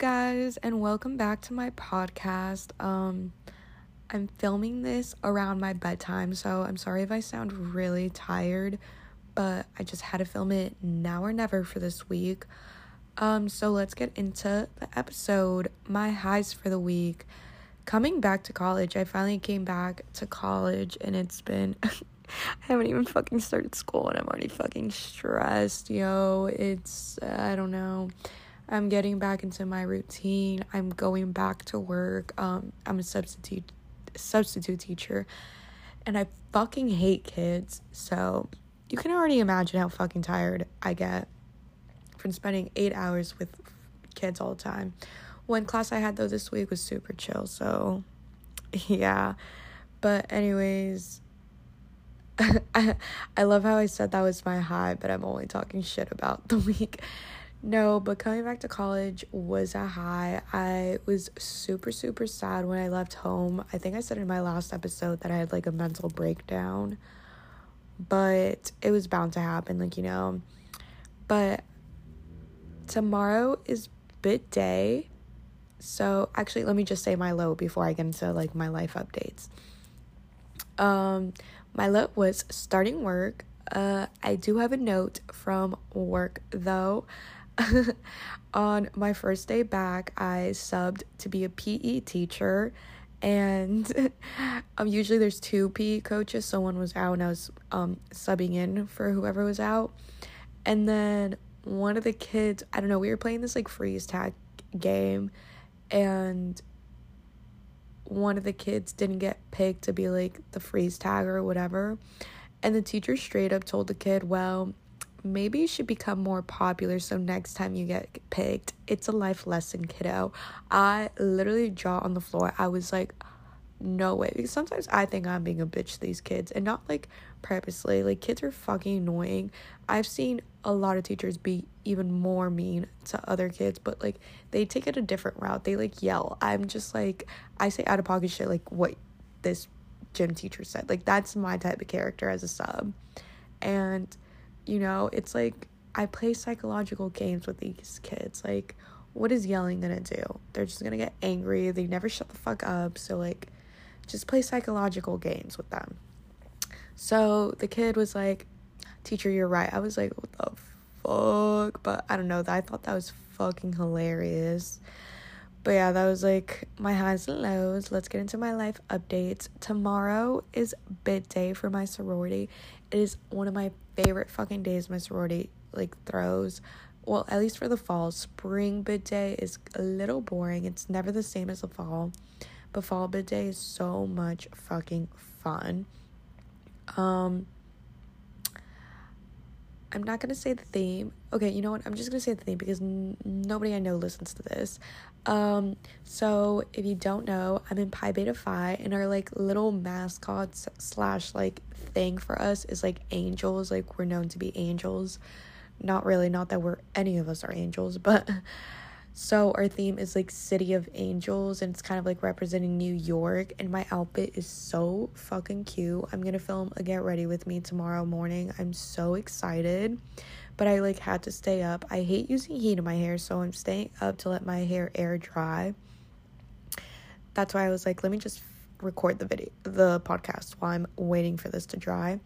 guys, and welcome back to my podcast. Um, I'm filming this around my bedtime, so I'm sorry if I sound really tired, but I just had to film it now or never for this week. Um, so let's get into the episode. My highs for the week. Coming back to college, I finally came back to college, and it's been. I haven't even fucking started school, and I'm already fucking stressed, yo. It's. Uh, I don't know. I'm getting back into my routine. I'm going back to work. Um, I'm a substitute substitute teacher, and I fucking hate kids. So you can already imagine how fucking tired I get from spending eight hours with kids all the time. One class I had though this week was super chill. So yeah, but anyways. I, I love how I said that was my high, but I'm only talking shit about the week. No, but coming back to college was a high. I was super, super sad when I left home. I think I said in my last episode that I had like a mental breakdown, but it was bound to happen, like, you know. But tomorrow is bid day. So, actually, let me just say my low before I get into like my life updates. Um, my low was starting work. Uh, I do have a note from work though. on my first day back, I subbed to be a PE teacher. And um, usually there's two PE coaches. So one was out and I was um, subbing in for whoever was out. And then one of the kids, I don't know, we were playing this like freeze tag game. And one of the kids didn't get picked to be like the freeze tag or whatever. And the teacher straight up told the kid, well, maybe you should become more popular so next time you get picked. It's a life lesson kiddo. I literally jaw on the floor. I was like no way. Because sometimes i think i'm being a bitch to these kids and not like purposely. Like kids are fucking annoying. I've seen a lot of teachers be even more mean to other kids but like they take it a different route. They like yell. I'm just like i say out of pocket shit like what this gym teacher said. Like that's my type of character as a sub. And you know, it's like I play psychological games with these kids. Like, what is yelling gonna do? They're just gonna get angry. They never shut the fuck up. So, like, just play psychological games with them. So the kid was like, Teacher, you're right. I was like, What the fuck? But I don't know. I thought that was fucking hilarious. But yeah, that was like my highs and lows. Let's get into my life updates. Tomorrow is bid day for my sorority. It is one of my favorite fucking days my sorority like throws. Well, at least for the fall. Spring bid day is a little boring. It's never the same as the fall. But fall bid day is so much fucking fun. Um I'm not gonna say the theme. Okay, you know what? I'm just gonna say the theme because n- nobody I know listens to this. Um, so if you don't know, I'm in Pi Beta Phi, and our like little mascots slash like thing for us is like angels. Like we're known to be angels. Not really, not that we're any of us are angels, but so our theme is like City of Angels, and it's kind of like representing New York. And my outfit is so fucking cute. I'm gonna film a Get Ready with Me tomorrow morning. I'm so excited but I like had to stay up. I hate using heat in my hair, so I'm staying up to let my hair air dry. That's why I was like, let me just record the video, the podcast while I'm waiting for this to dry.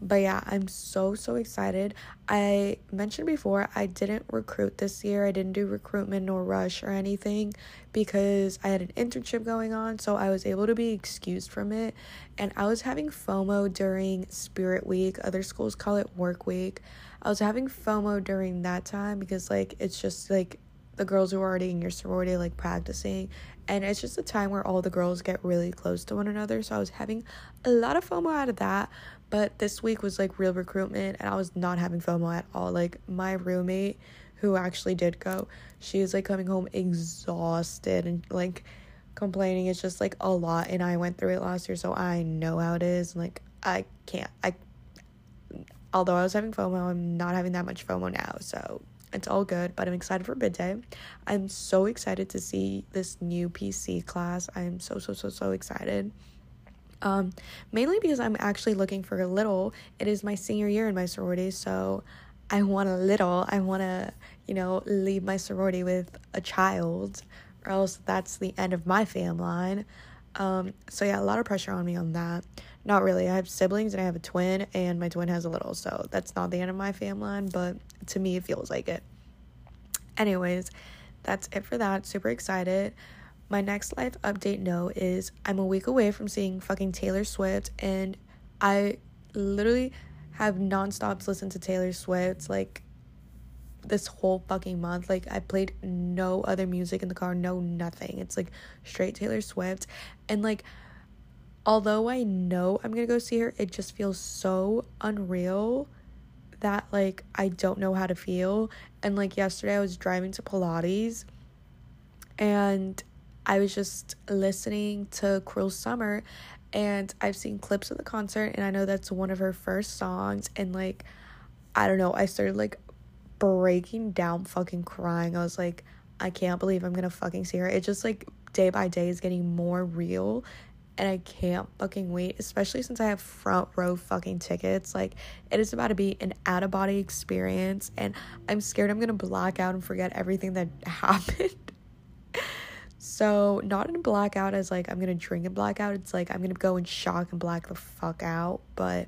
But yeah, I'm so so excited. I mentioned before I didn't recruit this year. I didn't do recruitment nor rush or anything because I had an internship going on, so I was able to be excused from it. And I was having FOMO during Spirit Week. Other schools call it Work Week. I was having FOMO during that time because like it's just like the girls who are already in your sorority like practicing and it's just a time where all the girls get really close to one another so i was having a lot of fomo out of that but this week was like real recruitment and i was not having fomo at all like my roommate who actually did go she is like coming home exhausted and like complaining it's just like a lot and i went through it last year so i know how it is and like i can't i although I was having FOMO, I'm not having that much FOMO now. So it's all good, but I'm excited for bid day. I'm so excited to see this new PC class. I'm so, so, so, so excited. Um, mainly because I'm actually looking for a little. It is my senior year in my sorority, so I want a little. I want to, you know, leave my sorority with a child, or else that's the end of my fam line. Um, so yeah, a lot of pressure on me on that. Not really. I have siblings and I have a twin, and my twin has a little, so that's not the end of my fam line, but to me, it feels like it. Anyways, that's it for that. Super excited. My next life update no is I'm a week away from seeing fucking Taylor Swift, and I literally have nonstop listened to Taylor Swift like this whole fucking month. Like I played no other music in the car, no nothing. It's like straight Taylor Swift. And like although I know I'm going to go see her, it just feels so unreal that like I don't know how to feel. And like yesterday I was driving to Pilates and I was just listening to Cruel Summer and I've seen clips of the concert and I know that's one of her first songs and like I don't know, I started like breaking down fucking crying. I was like I can't believe I'm going to fucking see her. It just like day by day is getting more real and I can't fucking wait, especially since I have front row fucking tickets. Like, it is about to be an out of body experience, and I'm scared I'm gonna black out and forget everything that happened. So, not in blackout as like I'm gonna drink and blackout, it's like I'm gonna go in shock and black the fuck out, but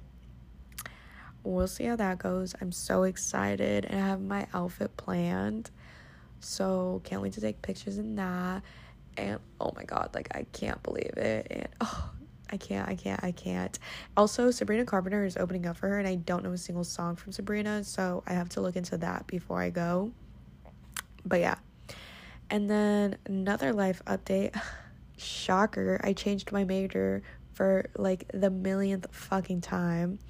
we'll see how that goes. I'm so excited, and I have my outfit planned. So, can't wait to take pictures in that. And oh my god like i can't believe it. And oh i can't i can't i can't. Also sabrina carpenter is opening up for her and i don't know a single song from sabrina so i have to look into that before i go. But yeah and then another life update. Shocker i changed my major for like the millionth fucking time.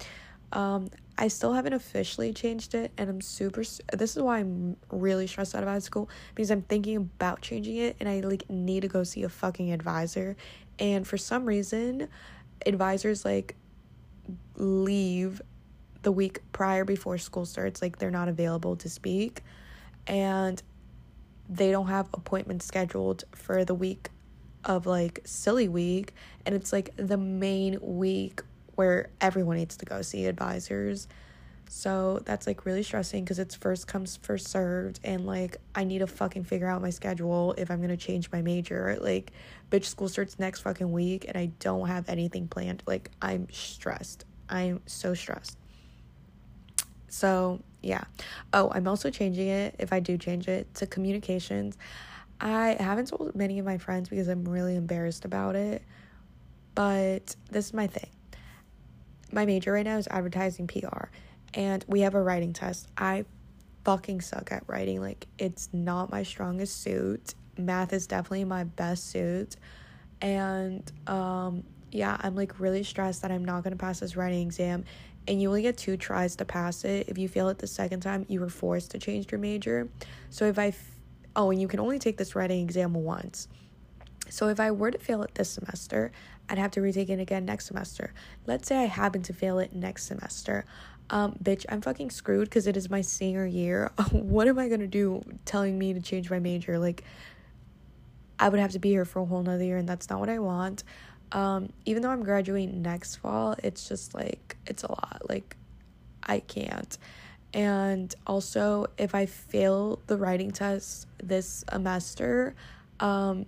Um I still haven't officially changed it, and I'm super. This is why I'm really stressed out about school because I'm thinking about changing it, and I like need to go see a fucking advisor, and for some reason, advisors like leave the week prior before school starts, like they're not available to speak, and they don't have appointments scheduled for the week of like silly week, and it's like the main week where everyone needs to go see advisors. So that's like really stressing because it's first comes first served and like I need to fucking figure out my schedule if I'm gonna change my major. Like bitch school starts next fucking week and I don't have anything planned. Like I'm stressed. I'm so stressed. So yeah. Oh, I'm also changing it if I do change it to communications. I haven't told many of my friends because I'm really embarrassed about it. But this is my thing my major right now is advertising PR and we have a writing test. I fucking suck at writing. Like it's not my strongest suit. Math is definitely my best suit. And um yeah, I'm like really stressed that I'm not to pass this writing exam and you only get two tries to pass it. If you fail it the second time, you were forced to change your major. So if I f- oh, and you can only take this writing exam once. So if I were to fail it this semester, I'd have to retake it again next semester. Let's say I happen to fail it next semester. Um, bitch, I'm fucking screwed because it is my senior year. what am I gonna do telling me to change my major? Like, I would have to be here for a whole nother year, and that's not what I want. Um, even though I'm graduating next fall, it's just like, it's a lot. Like, I can't. And also, if I fail the writing test this semester, um,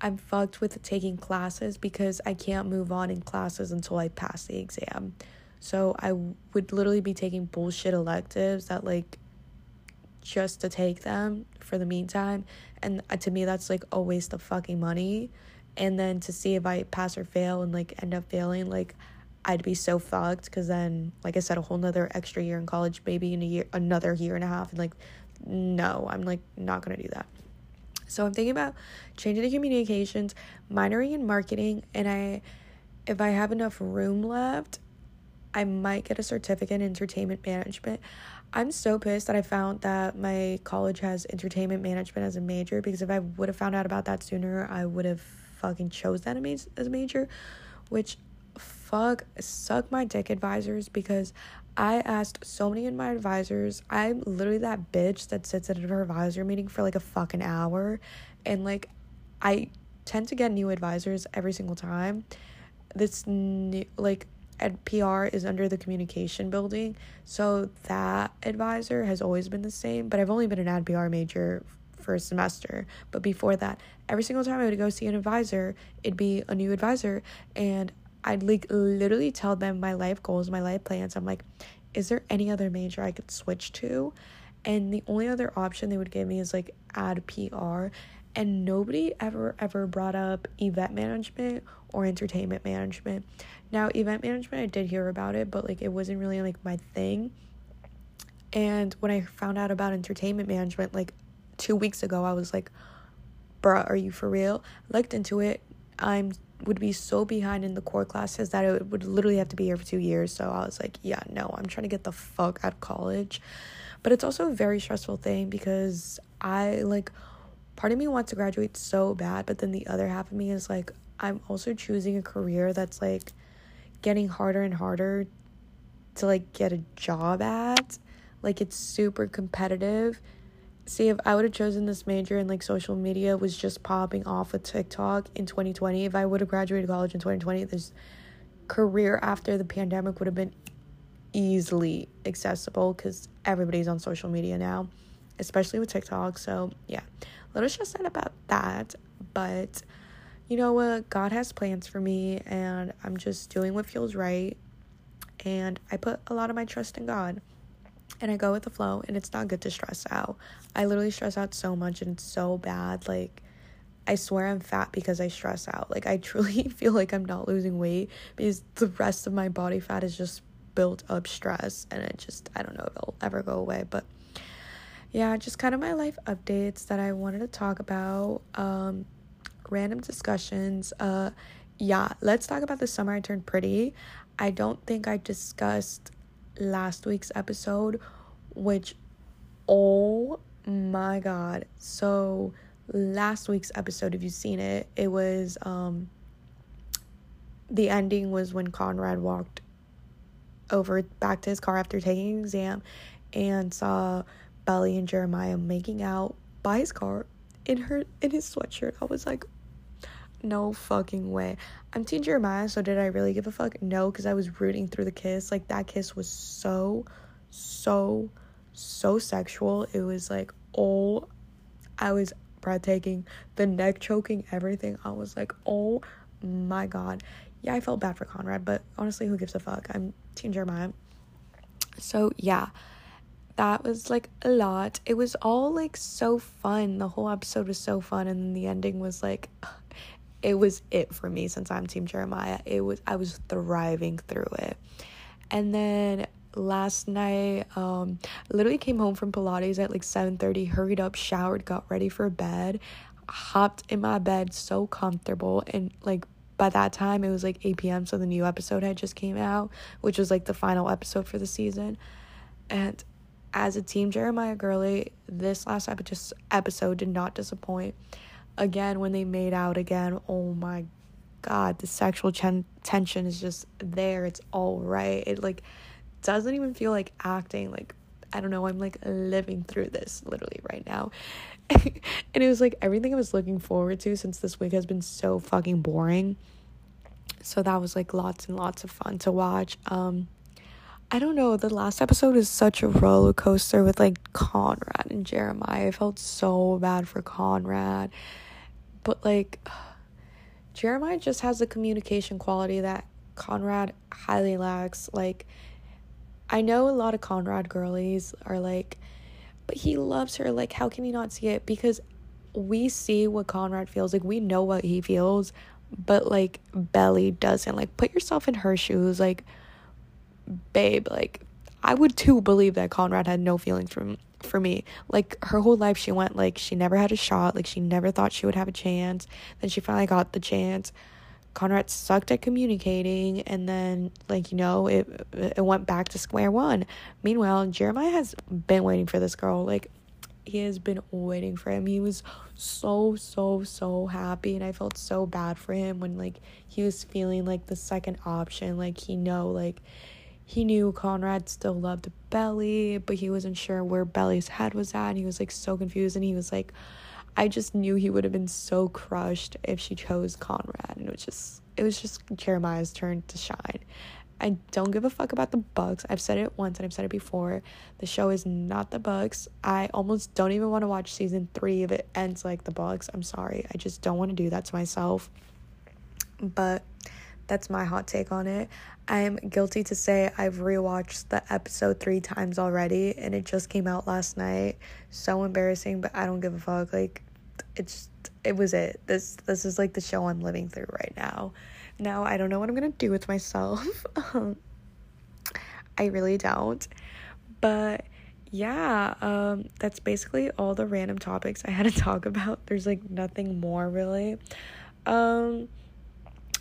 I'm fucked with taking classes because I can't move on in classes until I pass the exam. So I would literally be taking bullshit electives that like just to take them for the meantime. And uh, to me, that's like a waste of fucking money. And then to see if I pass or fail and like end up failing, like I'd be so fucked because then, like I said, a whole nother extra year in college, maybe in a year, another year and a half. And like, no, I'm like not gonna do that. So I'm thinking about changing the communications, minoring in marketing, and I if I have enough room left, I might get a certificate in entertainment management. I'm so pissed that I found that my college has entertainment management as a major because if I would have found out about that sooner, I would have fucking chose that as a major, which fuck suck my dick advisors because I asked so many of my advisors. I'm literally that bitch that sits at her advisor meeting for like a fucking hour. And like, I tend to get new advisors every single time. This new, like, ad PR is under the communication building. So that advisor has always been the same, but I've only been an ad PR major for a semester. But before that, every single time I would go see an advisor, it'd be a new advisor and I'd like literally tell them my life goals, my life plans. I'm like, is there any other major I could switch to? And the only other option they would give me is like ad PR. And nobody ever ever brought up event management or entertainment management. Now, event management, I did hear about it, but like it wasn't really like my thing. And when I found out about entertainment management, like two weeks ago, I was like, bruh, are you for real? looked into it. I'm would be so behind in the core classes that it would literally have to be here for two years. So I was like, yeah, no, I'm trying to get the fuck out of college. But it's also a very stressful thing because I like part of me wants to graduate so bad, but then the other half of me is like, I'm also choosing a career that's like getting harder and harder to like get a job at. Like it's super competitive see if I would have chosen this major and like social media was just popping off with TikTok in 2020, if I would have graduated college in 2020, this career after the pandemic would have been easily accessible because everybody's on social media now, especially with TikTok. So, yeah, a little stressed out about that, but you know what? God has plans for me, and I'm just doing what feels right. And I put a lot of my trust in God and I go with the flow and it's not good to stress out. I literally stress out so much and it's so bad. Like I swear I'm fat because I stress out. Like I truly feel like I'm not losing weight because the rest of my body fat is just built up stress and it just I don't know if it'll ever go away, but yeah, just kind of my life updates that I wanted to talk about. Um random discussions. Uh yeah, let's talk about the summer I turned pretty. I don't think I discussed last week's episode, which, oh my god. So, last week's episode, if you've seen it, it was, um, the ending was when Conrad walked over back to his car after taking an exam and saw Belly and Jeremiah making out by his car in her in his sweatshirt. I was like, no fucking way. I'm Team Jeremiah, so did I really give a fuck? No, because I was rooting through the kiss. Like, that kiss was so, so, so sexual. It was like, oh, I was breathtaking. The neck choking, everything. I was like, oh my god. Yeah, I felt bad for Conrad, but honestly, who gives a fuck? I'm Team Jeremiah. So, yeah that was like a lot. It was all like so fun. The whole episode was so fun, and the ending was like, it was it for me since I'm Team Jeremiah. It was I was thriving through it. And then last night, um, literally came home from Pilates at like 7:30, hurried up, showered, got ready for bed, hopped in my bed so comfortable and like by that time it was like 8 p.m. so the new episode had just came out, which was like the final episode for the season. And as a team Jeremiah girly, this last episode did not disappoint again when they made out again. Oh my god the sexual chen- tension is just there. It's all right. It like doesn't even feel like acting. Like i don't know. I'm like living through this literally right now. And it was like everything i was looking forward to since this week has been so fucking boring. So that was like lots and lots of fun to watch. Um I don't know, the last episode is such a roller coaster with like Conrad and Jeremiah. I felt so bad for Conrad but like Jeremiah just has the communication quality that Conrad highly lacks. Like I know a lot of Conrad girlies are like, but he loves her. Like, how can he not see it? Because we see what Conrad feels. Like, we know what he feels, but like, Belly doesn't. Like, put yourself in her shoes. Like, babe, like, I would too believe that Conrad had no feelings for for me. Like her whole life she went like she never had a shot, like she never thought she would have a chance. Then she finally got the chance. Conrad sucked at communicating and then like you know it it went back to square one. Meanwhile, Jeremiah has been waiting for this girl. Like he has been waiting for him. He was so so so happy and I felt so bad for him when like he was feeling like the second option. Like he know like he knew Conrad still loved Belly, but he wasn't sure where Belly's head was at. And he was like so confused. And he was like, I just knew he would have been so crushed if she chose Conrad. And it was just, it was just Jeremiah's turn to shine. I don't give a fuck about the Bucks. I've said it once and I've said it before. The show is not the Bucks. I almost don't even want to watch season three if it ends like the Bucks. I'm sorry. I just don't want to do that to myself. But that's my hot take on it. I'm guilty to say I've rewatched the episode three times already and it just came out last night. So embarrassing, but I don't give a fuck. Like it's it was it. This this is like the show I'm living through right now. Now I don't know what I'm gonna do with myself. I really don't. But yeah, um, that's basically all the random topics I had to talk about. There's like nothing more really. Um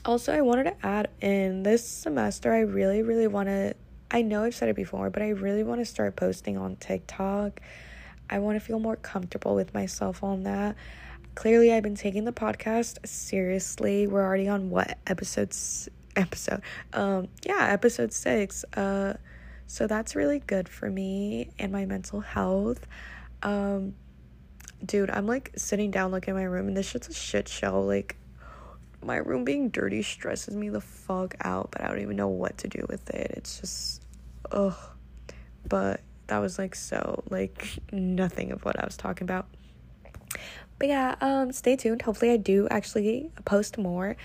also, I wanted to add in this semester, I really, really want to. I know I've said it before, but I really want to start posting on TikTok. I want to feel more comfortable with myself on that. Clearly, I've been taking the podcast seriously. We're already on what episodes? Episode, um, yeah, episode six. Uh, so that's really good for me and my mental health. Um, dude, I'm like sitting down looking at my room, and this shit's a shit show. Like, my room being dirty stresses me the fuck out, but I don't even know what to do with it. It's just, ugh. But that was like so, like, nothing of what I was talking about. But yeah, um, stay tuned. Hopefully, I do actually post more.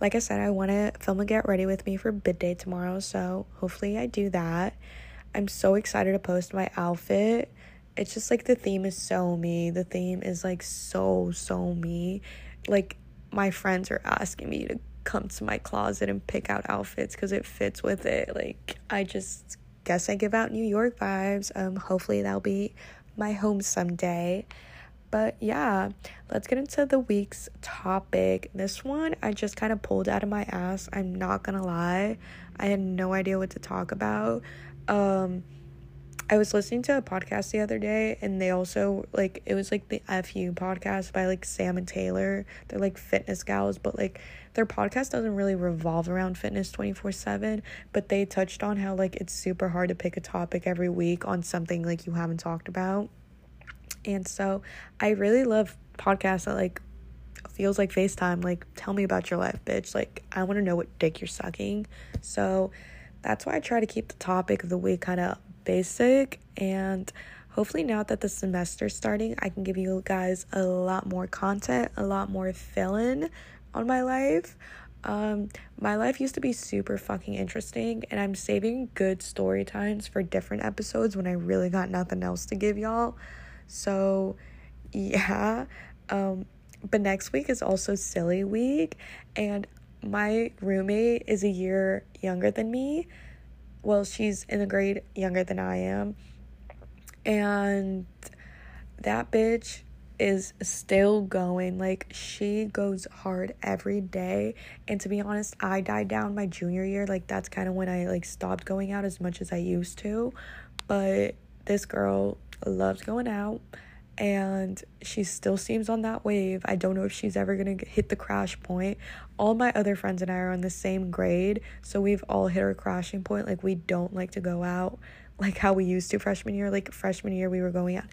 Like I said, I want to film and get ready with me for bid day tomorrow, so hopefully, I do that. I'm so excited to post my outfit. It's just like the theme is so me. The theme is like so, so me. Like, my friends are asking me to come to my closet and pick out outfits because it fits with it. Like, I just guess I give out New York vibes. Um, hopefully, that'll be my home someday. But yeah, let's get into the week's topic. This one I just kind of pulled out of my ass. I'm not gonna lie, I had no idea what to talk about. Um, I was listening to a podcast the other day and they also like it was like the FU podcast by like Sam and Taylor. They're like fitness gals, but like their podcast doesn't really revolve around fitness 24/7, but they touched on how like it's super hard to pick a topic every week on something like you haven't talked about. And so I really love podcasts that like feels like FaceTime, like tell me about your life, bitch. Like I want to know what dick you're sucking. So that's why I try to keep the topic of the week kind of basic and hopefully now that the semester's starting i can give you guys a lot more content a lot more fill-in on my life. Um my life used to be super fucking interesting and i'm saving good story times for different episodes when i really got nothing else to give y'all. So yeah um but next week is also silly week and my roommate is a year younger than me well, she's in a grade younger than I am. And that bitch is still going. Like, she goes hard every day. And to be honest, I died down my junior year. Like, that's kind of when I, like, stopped going out as much as I used to. But this girl loves going out and she still seems on that wave. I don't know if she's ever going to hit the crash point. All my other friends and I are on the same grade, so we've all hit our crashing point. Like, we don't like to go out like how we used to freshman year. Like, freshman year, we were going out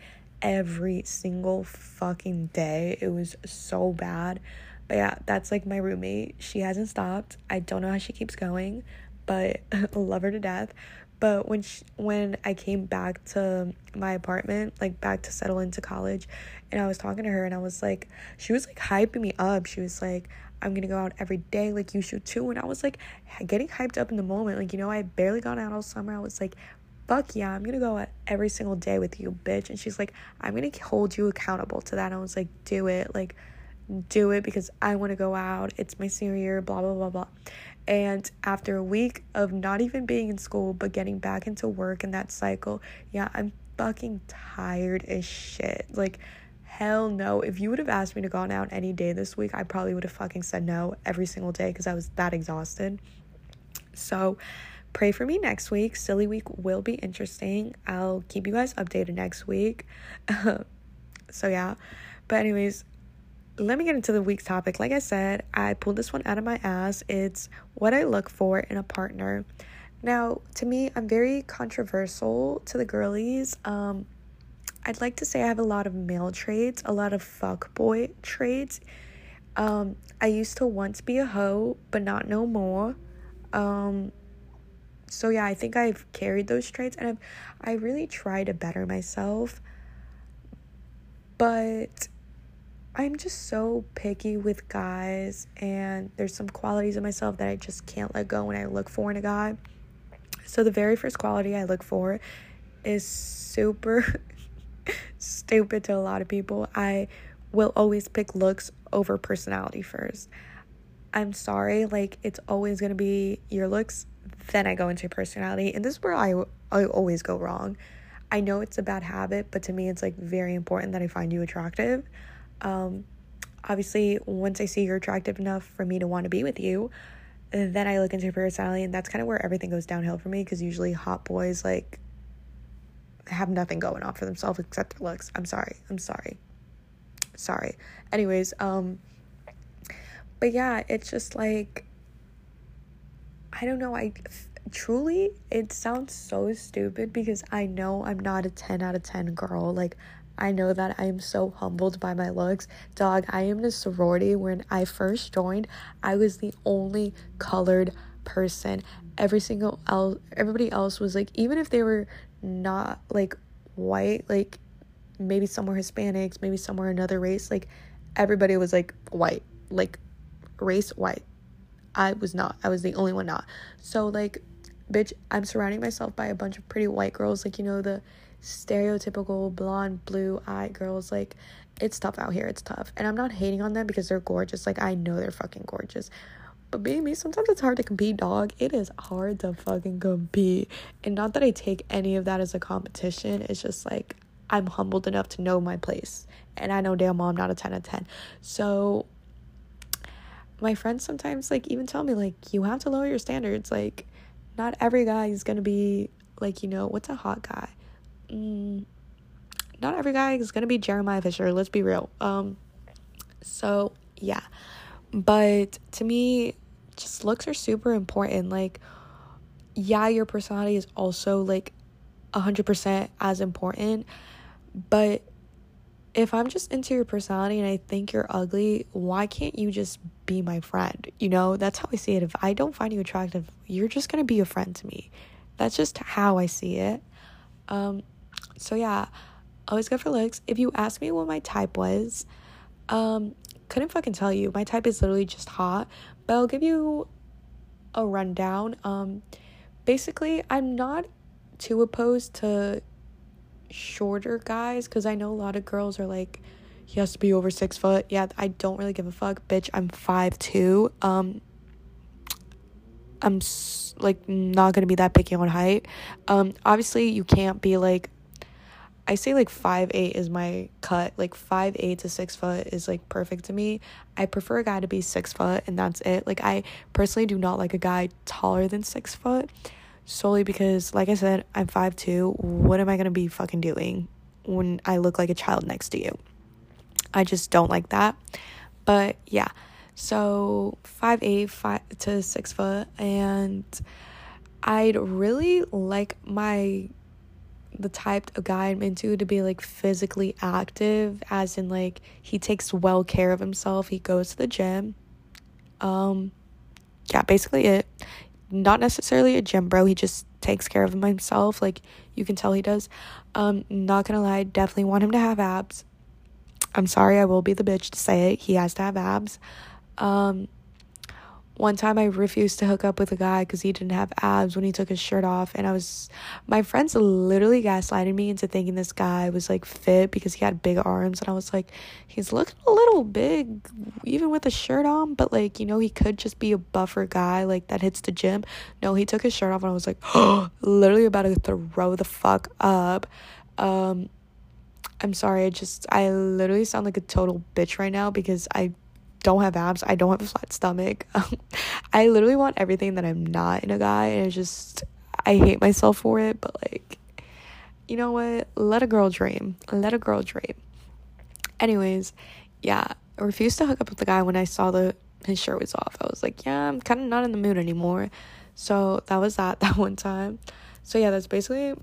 every single fucking day. It was so bad. But yeah, that's like my roommate. She hasn't stopped. I don't know how she keeps going, but love her to death. But when she, when I came back to my apartment, like back to settle into college, and I was talking to her, and I was like, she was like hyping me up. She was like, I'm gonna go out every day, like you should too. And I was like, getting hyped up in the moment. Like, you know, I barely got out all summer. I was like, fuck yeah, I'm gonna go out every single day with you, bitch. And she's like, I'm gonna hold you accountable to that. And I was like, do it. Like, do it because I wanna go out. It's my senior year, blah, blah, blah, blah. And after a week of not even being in school, but getting back into work in that cycle, yeah, I'm fucking tired as shit. Like, hell no. If you would have asked me to go out any day this week, I probably would have fucking said no every single day because I was that exhausted. So, pray for me next week. Silly week will be interesting. I'll keep you guys updated next week. so, yeah. But, anyways, let me get into the week's topic. Like I said, I pulled this one out of my ass. It's what I look for in a partner. Now, to me, I'm very controversial to the girlies. Um, I'd like to say I have a lot of male traits, a lot of fuck boy traits. Um, I used to once be a hoe, but not no more. Um, so yeah, I think I've carried those traits and I've I really try to better myself. But I'm just so picky with guys and there's some qualities of myself that I just can't let go when I look for in a guy. So the very first quality I look for is super stupid to a lot of people. I will always pick looks over personality first. I'm sorry, like it's always to be your looks then I go into personality. And this is where I, I always go wrong. I know it's a bad habit, but to me, it's like very important that I find you attractive. Um, obviously, once I see you're attractive enough for me to want to be with you, then I look into your personality, and that's kind of where everything goes downhill for me because usually hot boys like have nothing going on for themselves except their looks. I'm sorry. I'm sorry. Sorry. Anyways, um, but yeah, it's just like I don't know. I truly, it sounds so stupid because I know I'm not a 10 out of 10 girl. Like, I know that I am so humbled by my looks. Dog, I am in a sorority. When I first joined, I was the only colored person. Every single else, everybody else was like, even if they were not like white, like maybe some were Hispanics, maybe some were another race, like everybody was like white, like race white. I was not. I was the only one not. So like bitch, I'm surrounding myself by a bunch of pretty white girls, like you know the stereotypical blonde, blue-eyed girls like it's tough out here. It's tough. And I'm not hating on them because they're gorgeous. Like I know they're fucking gorgeous. But being me, sometimes it's hard to compete, dog. It is hard to fucking compete. And not that I take any of that as a competition. It's just like I'm humbled enough to know my place. And I know damn well I'm not a 10 out of 10. So my friends sometimes like even tell me like you have to lower your standards like not every guy is gonna be like you know what's a hot guy mm, not every guy is gonna be jeremiah fisher let's be real um so yeah but to me just looks are super important like yeah your personality is also like 100% as important but if I'm just into your personality and I think you're ugly, why can't you just be my friend? You know, that's how I see it. If I don't find you attractive, you're just to be a friend to me. That's just how I see it. Um so yeah, always go for looks. If you ask me what my type was, um couldn't fucking tell you. My type is literally just hot, but I'll give you a rundown. Um basically, I'm not too opposed to shorter guys because I know a lot of girls are like, he has to be over six foot. Yeah, I don't really give a fuck, bitch. I'm five two. Um, I'm like not gonna be that picky on height. Um, obviously you can't be like. I say like five eight is my cut. Like five eight to six foot is like perfect to me. I prefer a guy to be six foot and that's it. Like I personally do not like a guy taller than six foot solely because like I said, I'm 5'2. What am I to be fucking doing when I look like a child next to you? I just don't like that. But yeah. So 5'8 5 to 6 foot and I'd really like my the type of guy I'm into to be like physically active as in like he takes well care of himself. He goes to the gym. Um yeah, basically it not necessarily a gym bro. He just takes care of himself. Like you can tell he does. Um, not gonna lie, definitely want him to have abs. I'm sorry, I will be the bitch to say it. He has to have abs. Um, one time I refused to hook up with a guy because he didn't have abs when he took his shirt off. And I was, my friends literally gaslighted me into thinking this guy was like fit because he had big arms. And I was like, he's looking a little big, even with a shirt on, but like, you know, he could just be a buffer guy like that hits the gym. No, he took his shirt off and I was like, oh, literally about to throw the fuck up. Um, I'm sorry, I just, I literally sound like a total bitch right now because I don't have abs. I don't have a flat stomach. Um, I literally want everything that I'm not in a guy, and it's just I hate myself for it. But like, you know what? Let a girl dream. Let a girl dream. Anyways, yeah, I refused to hook up with the guy when I saw the his shirt was off. I was like, yeah, I'm kind of not in the mood anymore. So that was that that one time. So yeah, that's basically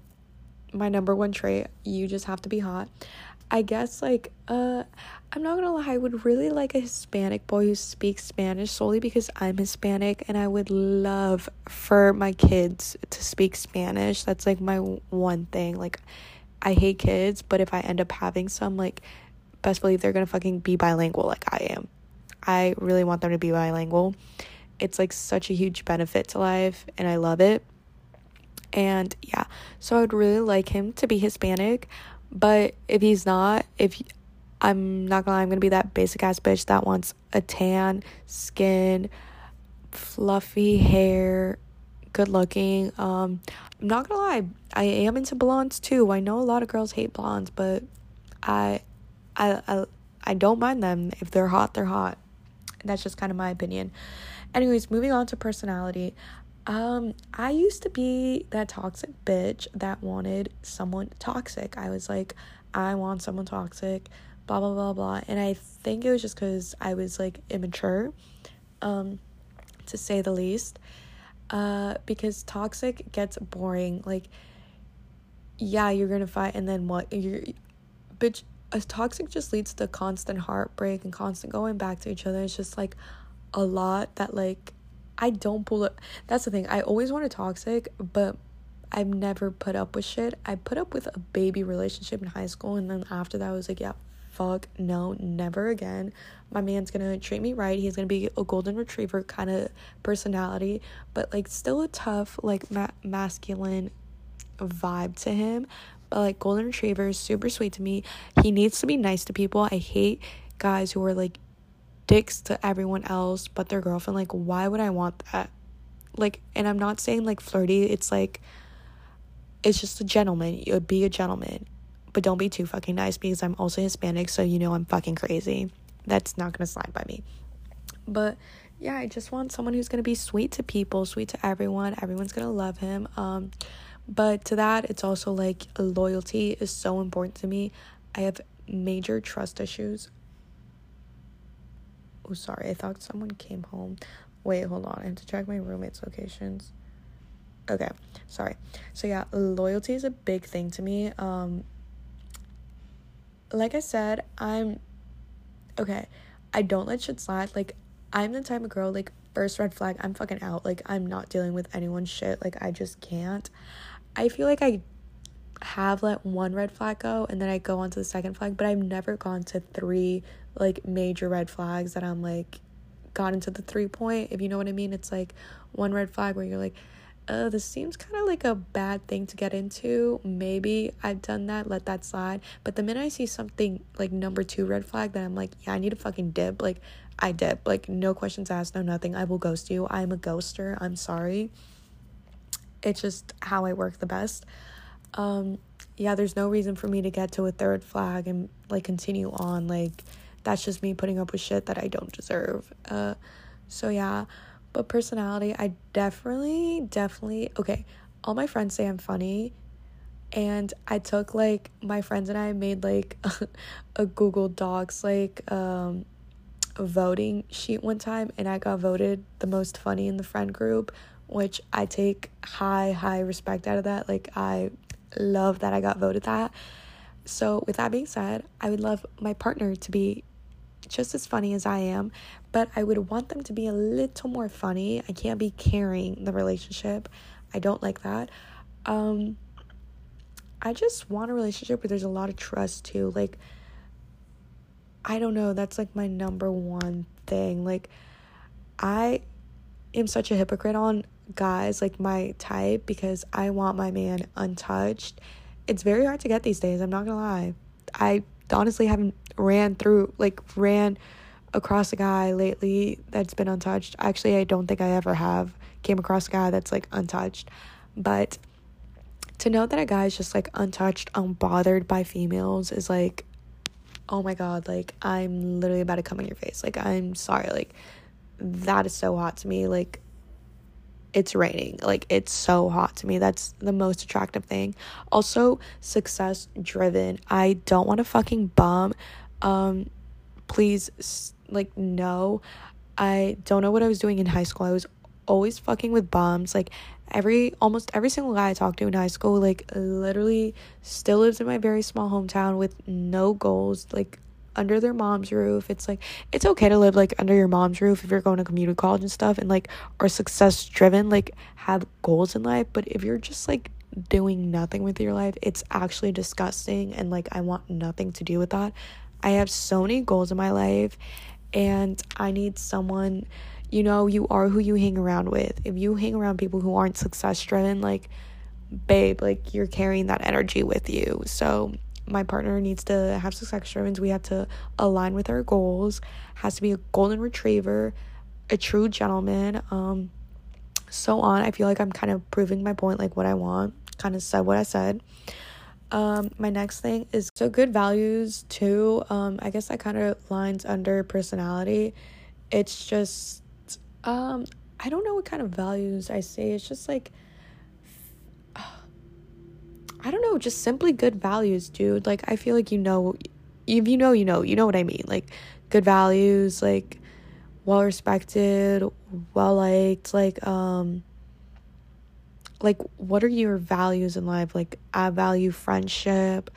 my number one trait. You just have to be hot. I guess like uh I'm not gonna lie, I would really like a Hispanic boy who speaks Spanish solely because I'm Hispanic and I would love for my kids to speak Spanish. That's like my one thing. Like I hate kids, but if I end up having some, like best believe they're gonna fucking be bilingual like I am. I really want them to be bilingual. It's like such a huge benefit to life and I love it. And yeah, so I would really like him to be Hispanic, but if he's not, if I'm not gonna lie, I'm gonna be that basic ass bitch that wants a tan skin, fluffy hair, good looking. Um, I'm not gonna lie, I am into blondes too. I know a lot of girls hate blondes, but I, I, I, I don't mind them. If they're hot, they're hot. That's just kind of my opinion. Anyways, moving on to personality. Um, I used to be that toxic bitch that wanted someone toxic. I was like, I want someone toxic blah blah blah blah. And i think it was just because i was like immature um to say the least. Uh because toxic gets boring. Like yeah you're gonna fight and then what? You're bitch a toxic just leads to constant heartbreak and constant going back to each other. It's just like a lot that like i don't pull it that's the thing i always want a toxic but I've never put up with shit. I put up with a baby relationship in high school, and then after that, I was like, yeah, fuck no, never again. My man's gonna treat me right. He's gonna be a golden retriever kind of personality, but like still a tough, like ma- masculine vibe to him. But like golden retriever is super sweet to me. He needs to be nice to people. I hate guys who are like dicks to everyone else but their girlfriend. Like, why would I want that? Like, and I'm not saying like flirty. It's like, it's just a gentleman. You'd be a gentleman but don't be too fucking nice because I'm also Hispanic, so you know I'm fucking crazy. That's not gonna slide by me. But yeah, I just want someone who's gonna be sweet to people, sweet to everyone. Everyone's gonna love him. Um, but to that, it's also like loyalty is so important to me. I have major trust issues. Oh, sorry, I thought someone came home. Wait, hold on. I have to check my roommate's locations. Okay, sorry. So yeah, loyalty is a big thing to me. Um, like I said, I'm okay. I don't let shit slide. Like I'm the type of girl like first red flag, I'm fucking out. Like I'm not dealing with anyone's shit. Like I just can't. I feel like I have let one red flag go and then I go on to the second flag, but I've never gone to three like major red flags that I'm like got into the three point, if you know what I mean. It's like one red flag where you're like, oh, this seems kind of like a bad thing to get into. Maybe I've done that, let that slide. But the minute I see something like number two red flag, that I'm like, yeah, I need a fucking dip. Like, I dip. Like, no questions asked, no nothing. I will ghost you. I'm a ghoster. I'm sorry. It's just how I work the best. Um, yeah, there's no reason for me to get to a third flag and like continue on. Like, that's just me putting up with shit that I don't deserve. Uh, so yeah. But personality, I definitely, definitely, okay, all my friends say I'm funny. And I took like my friends and I made like a, a Google Docs like um voting sheet one time and I got voted the most funny in the friend group, which I take high, high respect out of that. Like I love that I got voted that. So with that being said, I would love my partner to be just as funny as I am, but I would want them to be a little more funny. I can't be carrying the relationship. I don't like that. Um I just want a relationship where there's a lot of trust too. Like I don't know, that's like my number one thing. Like I am such a hypocrite on guys like my type because I want my man untouched. It's very hard to get these days, I'm not to lie. I honestly haven't ran through like ran across a guy lately that's been untouched. Actually, I don't think I ever have came across a guy that's like untouched. But to know that a guy is just like untouched, unbothered by females is like oh my god, like I'm literally about to come in your face. Like I'm sorry, like that is so hot to me. Like it's raining. Like it's so hot to me. That's the most attractive thing. Also, success driven. I don't want to fucking bum. Um please like no. I don't know what I was doing in high school. I was always fucking with bums. Like every almost every single guy I talked to in high school, like literally still lives in my very small hometown with no goals, like under their mom's roof. It's like it's okay to live like under your mom's roof if you're going to community college and stuff and like are success driven, like have goals in life. But if you're just like doing nothing with your life, it's actually disgusting and like I want nothing to do with that. I have so many goals in my life and I need someone you know, you are who you hang around with. If you hang around people who aren't success driven, like babe, like you're carrying that energy with you. So my partner needs to have success driven. We have to align with our goals. Has to be a golden retriever, a true gentleman, um, so on. I feel like I'm kind of proving my point, like what I want. Kind of said what I said. Um, my next thing is so good values too. Um, I guess that kind of lines under personality. It's just, um, I don't know what kind of values I say. It's just like I don't know, just simply good values, dude. Like I feel like you know if you know, you know, you know what I mean. Like good values, like well respected, well liked, like um like what are your values in life? Like I value friendship.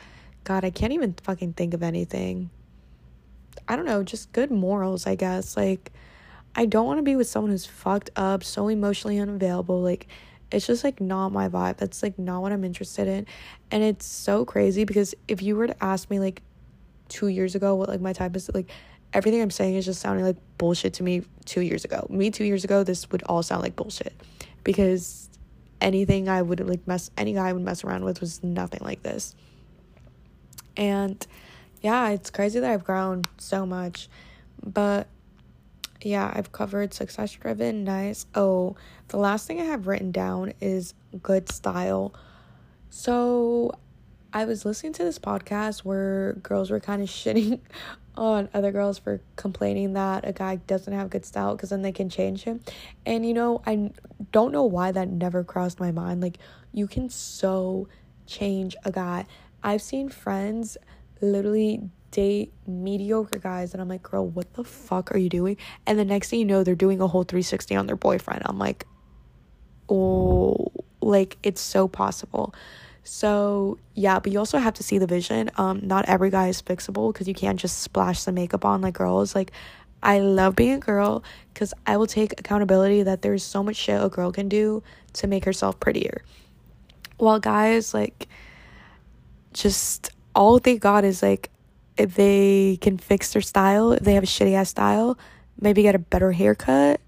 God, I can't even fucking think of anything. I don't know, just good morals, I guess. Like I don't want to be with someone who's fucked up, so emotionally unavailable, like it's just like not my vibe. That's like not what I'm interested in. And it's so crazy because if you were to ask me like two years ago what like my type is, like everything I'm saying is just sounding like bullshit to me two years ago. Me two years ago, this would all sound like bullshit because anything I would like mess, any guy I would mess around with was nothing like this. And yeah, it's crazy that I've grown so much. But yeah, I've covered success driven, nice. Oh, the last thing I have written down is good style. So I was listening to this podcast where girls were kind of shitting on other girls for complaining that a guy doesn't have good style because then they can change him. And you know, I don't know why that never crossed my mind. Like, you can so change a guy. I've seen friends literally date mediocre guys and I'm like, girl, what the fuck are you doing? And the next thing you know, they're doing a whole 360 on their boyfriend. I'm like, oh, like it's so possible. So yeah, but you also have to see the vision. Um, not every guy is fixable because you can't just splash some makeup on like girls. Like, I love being a girl because I will take accountability that there's so much shit a girl can do to make herself prettier. While guys like just all they got is like if they can fix their style, if they have a shitty ass style, maybe get a better haircut,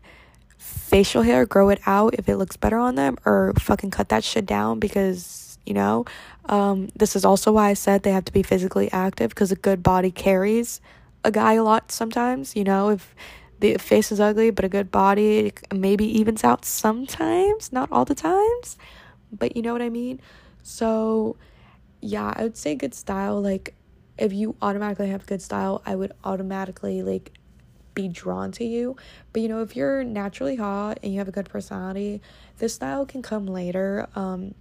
facial hair, grow it out if it looks better on them, or fucking cut that shit down because, you know, um, this is also why I said they have to be physically active because a good body carries a guy a lot sometimes, you know, if the face is ugly but a good body maybe evens out sometimes, not all the times, but you know what I mean? So, yeah, I would say good style like if you automatically have a good style, I would automatically like be drawn to you. But you know, if you're naturally hot and you have a good personality, this style can come later. Um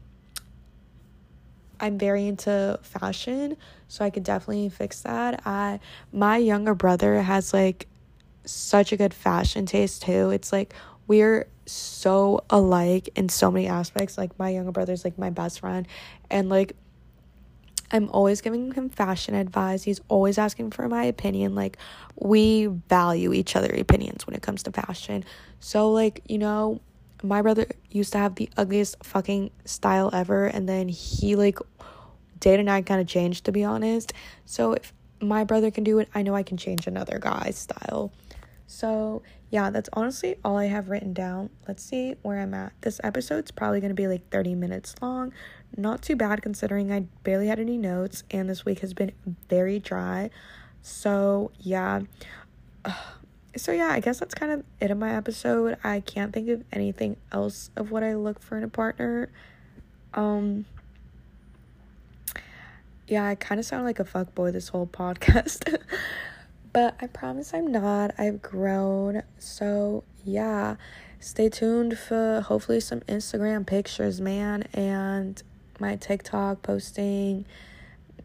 I'm very into fashion, so I could definitely fix that. I my younger brother has like such a good fashion taste too. It's like we're so alike in so many aspects. Like my younger brother's like my best friend and like I'm always giving him fashion advice. He's always asking for my opinion. Like, we value each other's opinions when it comes to fashion. So, like, you know, my brother used to have the ugliest fucking style ever, and then he, like, day to night kind of changed, to be honest. So, if my brother can do it, I know I can change another guy's style. So, yeah, that's honestly all I have written down. Let's see where I'm at. This episode's probably going to be like 30 minutes long. Not too bad considering I barely had any notes and this week has been very dry. So, yeah. So, yeah, I guess that's kind of it of my episode. I can't think of anything else of what I look for in a partner. Um, yeah, I kind of sound like a fuck boy this whole podcast. but I promise I'm not. I've grown. So, yeah, stay tuned for hopefully some Instagram pictures, man, and my TikTok posting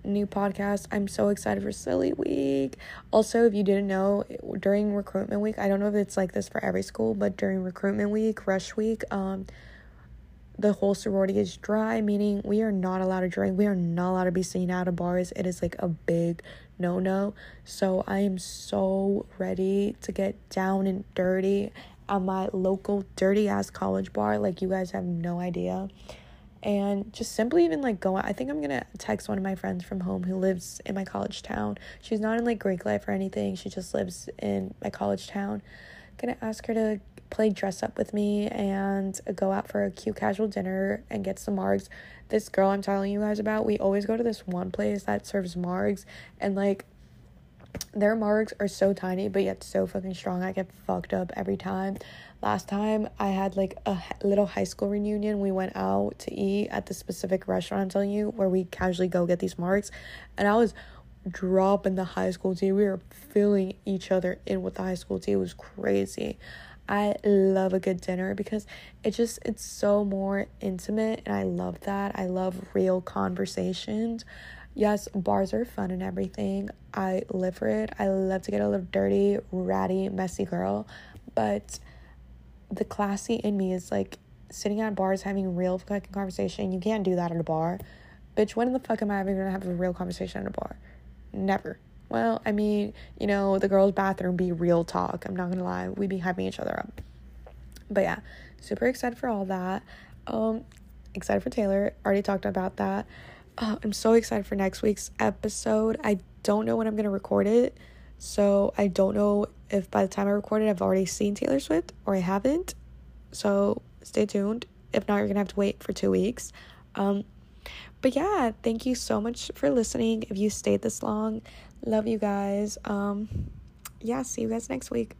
new podcast. I'm so excited for Silly Week. Also, if you didn't know, during recruitment week, I don't know if it's like this for every school, but during recruitment week, rush week, um, the whole sorority is dry, meaning we are not allowed to drink. We are not allowed to be seen out of bars. It is like a big no no. So I am so ready to get down and dirty at my local dirty ass college bar. Like, you guys have no idea. And just simply even like going, I think I'm gonna text one of my friends from home who lives in my college town. She's not in like Greek life or anything, she just lives in my college town. gonna ask her to play dress up with me and go out for a cute casual dinner and get some margs. This girl I'm telling you guys about, we always go to this one place that serves margs and like their margs are so tiny but yet so fucking strong. I get fucked up every time. Last time I had like a little high school reunion, we went out to eat at the specific restaurant I'm telling you where we casually go get these marks. and I was dropping the high school tea. We were filling each other in with the high school tea. It was crazy. I love a good dinner because it just it's so more intimate and I love that. I love real conversations. Yes, bars are fun and everything. I live for it. I love to get a little dirty, ratty, messy girl, but the classy in me is like sitting at bars having real fucking conversation. You can't do that at a bar. Bitch, when the fuck am I ever gonna have a real conversation at a bar? Never. Well, I mean, you know, the girls' bathroom be real talk. I'm not gonna lie, we be hyping each other up. But yeah, super excited for all that. Um, excited for Taylor. Already talked about that. Uh, I'm so excited for next week's episode. I don't know when I'm gonna record it, so I don't know if by the time I recorded, I've already seen Taylor Swift or I haven't. So stay tuned. If not, you're going to have to wait for two weeks. Um, but yeah, thank you so much for listening. If you stayed this long, love you guys. Um, yeah, see you guys next week.